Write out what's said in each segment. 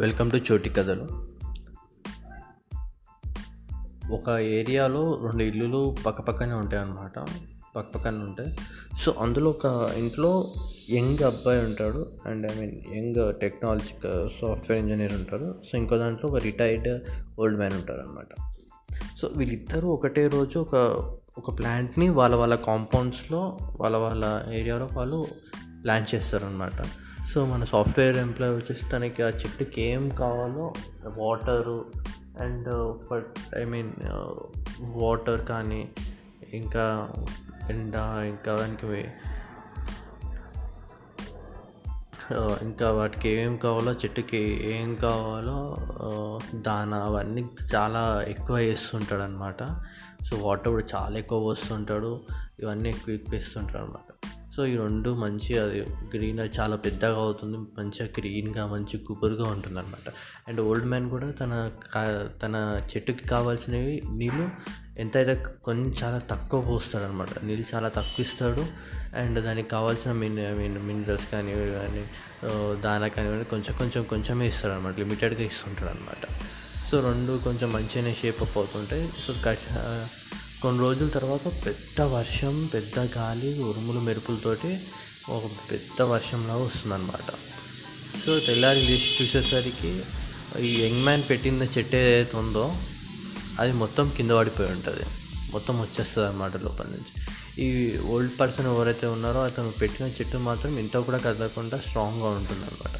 Welcome to చోటి కథలు. ఒక ఏరియాలో రెండు ఇల్లులు పక్కపక్కనే ఉంటాయి అన్నమాట పక్కపక్కనే ఉంటాయి. సో అందులో ఒక ఇంట్లో యంగ్ అబ్బాయి ఉంటాడు. And I mean young technology software engineer ఉంటాడు. సో ఇంకో దాంట్లో ఒక రిటైర్డ్ ఓల్డ్ మ్యాన్ ఉంటారు అనమాట సో వీళ్ళిద్దరూ ఒకటే రోజు ఒక ఒక ప్లాంట్ని వాళ్ళ వాళ్ళ కాంపౌండ్స్లో వాళ్ళ వాళ్ళ ఏరియాలో వాళ్ళు ప్లాంట్ చేస్తారనమాట సో మన సాఫ్ట్వేర్ ఎంప్లాయ్ వచ్చేసి తనకి ఆ చెట్టుకి ఏం కావాలో water and I mean water కానీ ఇంకా ఎండ ఇంకా దానికి ఇంకా వాటికి ఏం కావాలో చెట్టుకి ఏం కావాలో దాన అవన్నీ చాలా ఎక్కువ వేస్తుంటాడు అనమాట సో వాటర్ కూడా చాలా ఎక్కువ పోస్తుంటాడు. ఇవన్నీ ఎక్కువ ఇప్పిస్తుంటాడు అనమాట సో ఈ రెండు మంచి అది గ్రీన్ చాలా పెద్దగా అవుతుంది మంచిగా గ్రీన్గా మంచి గుబురుగా ఉంటుంది అనమాట అండ్ ఓల్డ్ మ్యాన్ కూడా తన తన చెట్టుకి కావాల్సినవి నీళ్ళు ఎంతైతే కొంచెం చాలా తక్కువ పోస్తాడు అనమాట నీళ్ళు చాలా తక్కువ ఇస్తాడు. అండ్ దానికి కావాల్సిన మిన్ మీన్ మినరల్స్ కానీ కానీ దానా కానీ కొంచెం కొంచెం కొంచెమే ఇస్తాడు అనమాట లిమిటెడ్గా ఇస్తుంటాడు అనమాట సో రెండు కొంచెం మంచిగానే షేప్ అప్ అవుతుంటాయి. సో కట్- కొన్ని రోజుల తర్వాత పెద్ద వర్షం పెద్ద గాలి ఉరుములు మెరుపులతోటి ఒక పెద్ద వర్షంలాగా వస్తుందన్నమాట. సో తెల్లారి లేచి చూసేసరికి ఈ యంగ్ మ్యాన్ పెట్టిన చెట్టు ఏదైతే ఉందో అది మొత్తం కింద పడిపోయి ఉంటుంది. మొత్తం వచ్చేస్తుంది అనమాట లోపల నుంచి. ఈ ఓల్డ్ పర్సన్ ఎవరైతే ఉన్నారో అతను పెట్టిన చెట్టు మాత్రం ఇంత కూడా కదలకుండా స్ట్రాంగ్గా ఉంటుంది అనమాట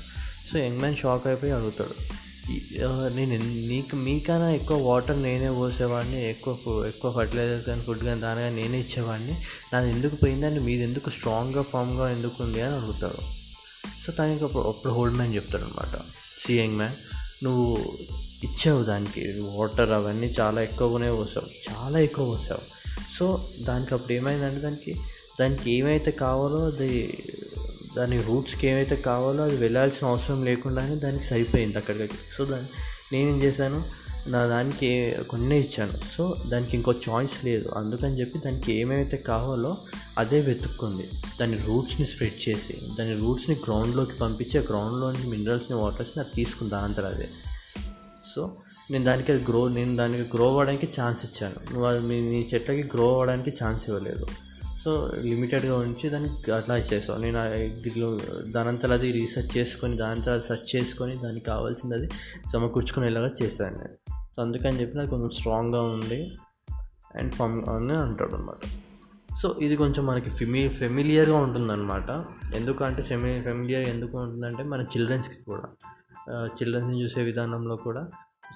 సో యంగ్ మ్యాన్ షాక్ అయిపోయి అడుగుతాడు. నేను నీకు మీకన్నా ఎక్కువ వాటర్ నేనే పోసేవాడిని ఎక్కువ ఎక్కువ ఫర్టిలైజర్స్ కానీ ఫుడ్ కానీ దాని కానీ నేనే ఇచ్చేవాడిని. నాది ఎందుకు పోయిందని మీది ఎందుకు స్ట్రాంగ్గా ఫామ్గా ఎందుకు ఉంది అని అడుగుతాడు. సో దానికి అప్పుడు అప్పుడు హోల్డ్ మ్యాన్ చెప్తాడు అనమాట సీయింగ్ మ్యాన్ నువ్వు ఇచ్చావు దానికి వాటర్ అవన్నీ చాలా ఎక్కువగానే పోసావు చాలా ఎక్కువ పోసావు. సో దానికి అప్పుడు ఏమైందంటే దానికి దానికి ఏమైతే కావాలో అది దాని రూట్స్కి ఏమైతే కావాలో అది వెళ్ళాల్సిన అవసరం లేకుండానే దానికి సరిపోయింది అక్కడికి సో దాన్ని నేనేం చేశాను? నా దానికి కొన్ని ఇచ్చాను. సో దానికి ఇంకో చాయిస్ లేదు. అందుకని చెప్పి దానికి ఏమైతే కావాలో అదే వెతుక్కుంది. దాని రూట్స్ని స్ప్రెడ్ చేసి దాని రూట్స్ని గ్రౌండ్లోకి పంపించి ఆ గ్రౌండ్లోని మినరల్స్ని వాటర్స్ని అది తీసుకుంది దాంతో అదే. సో నేను దానికి అది గ్రో నేను దానికి గ్రో అవ్వడానికి ఛాన్స్ ఇచ్చాను. నువ్వు అది మీ చెట్లకి గ్రో అవ్వడానికి ఛాన్స్ ఇవ్వలేదు. సో లిమిటెడ్గా ఉంచి దానికి అట్లా ఇచ్చేసావు నేను దీనిలో దానంతా అది రీసెర్చ్ చేసుకొని దానంతా సెర్చ్ చేసుకొని దానికి కావాల్సింది అది సమకూర్చుకునేలాగా చేశాను నేను. సో అందుకని చెప్పి నాకు కొంచెం స్ట్రాంగ్గా ఉంది. అండ్ ఫమ్ అని అంటాడు అనమాట సో ఇది కొంచెం మనకి ఫెమి ఫెమిలియర్గా ఉంటుందన్నమాట. ఎందుకంటే సెమి ఫెమిలియర్ ఎందుకు ఉంటుందంటే మన చిల్డ్రన్స్కి కూడా. చిల్డ్రన్స్ని చూసే విధానంలో కూడా.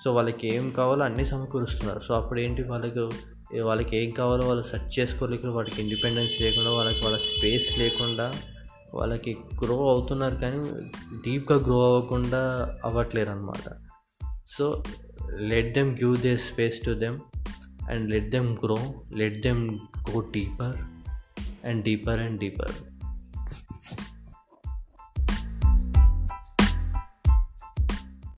సో వాళ్ళకి ఏం కావాలో అన్నీ సమకూరుస్తున్నారు. సో అప్పుడు ఏంటి వాళ్ళకు వాళ్ళకి ఏం కావాలో వాళ్ళు సెర్చ్ చేసుకోలేకుండా వాటికి ఇండిపెండెన్స్ లేకుండా వాళ్ళకి వాళ్ళ స్పేస్ లేకుండా వాళ్ళకి గ్రో అవుతున్నారు కానీ డీప్గా గ్రో అవ్వకుండా అవ్వట్లేరు అనమాట so let them give they space to them and let them grow let them go deeper and deeper and deeper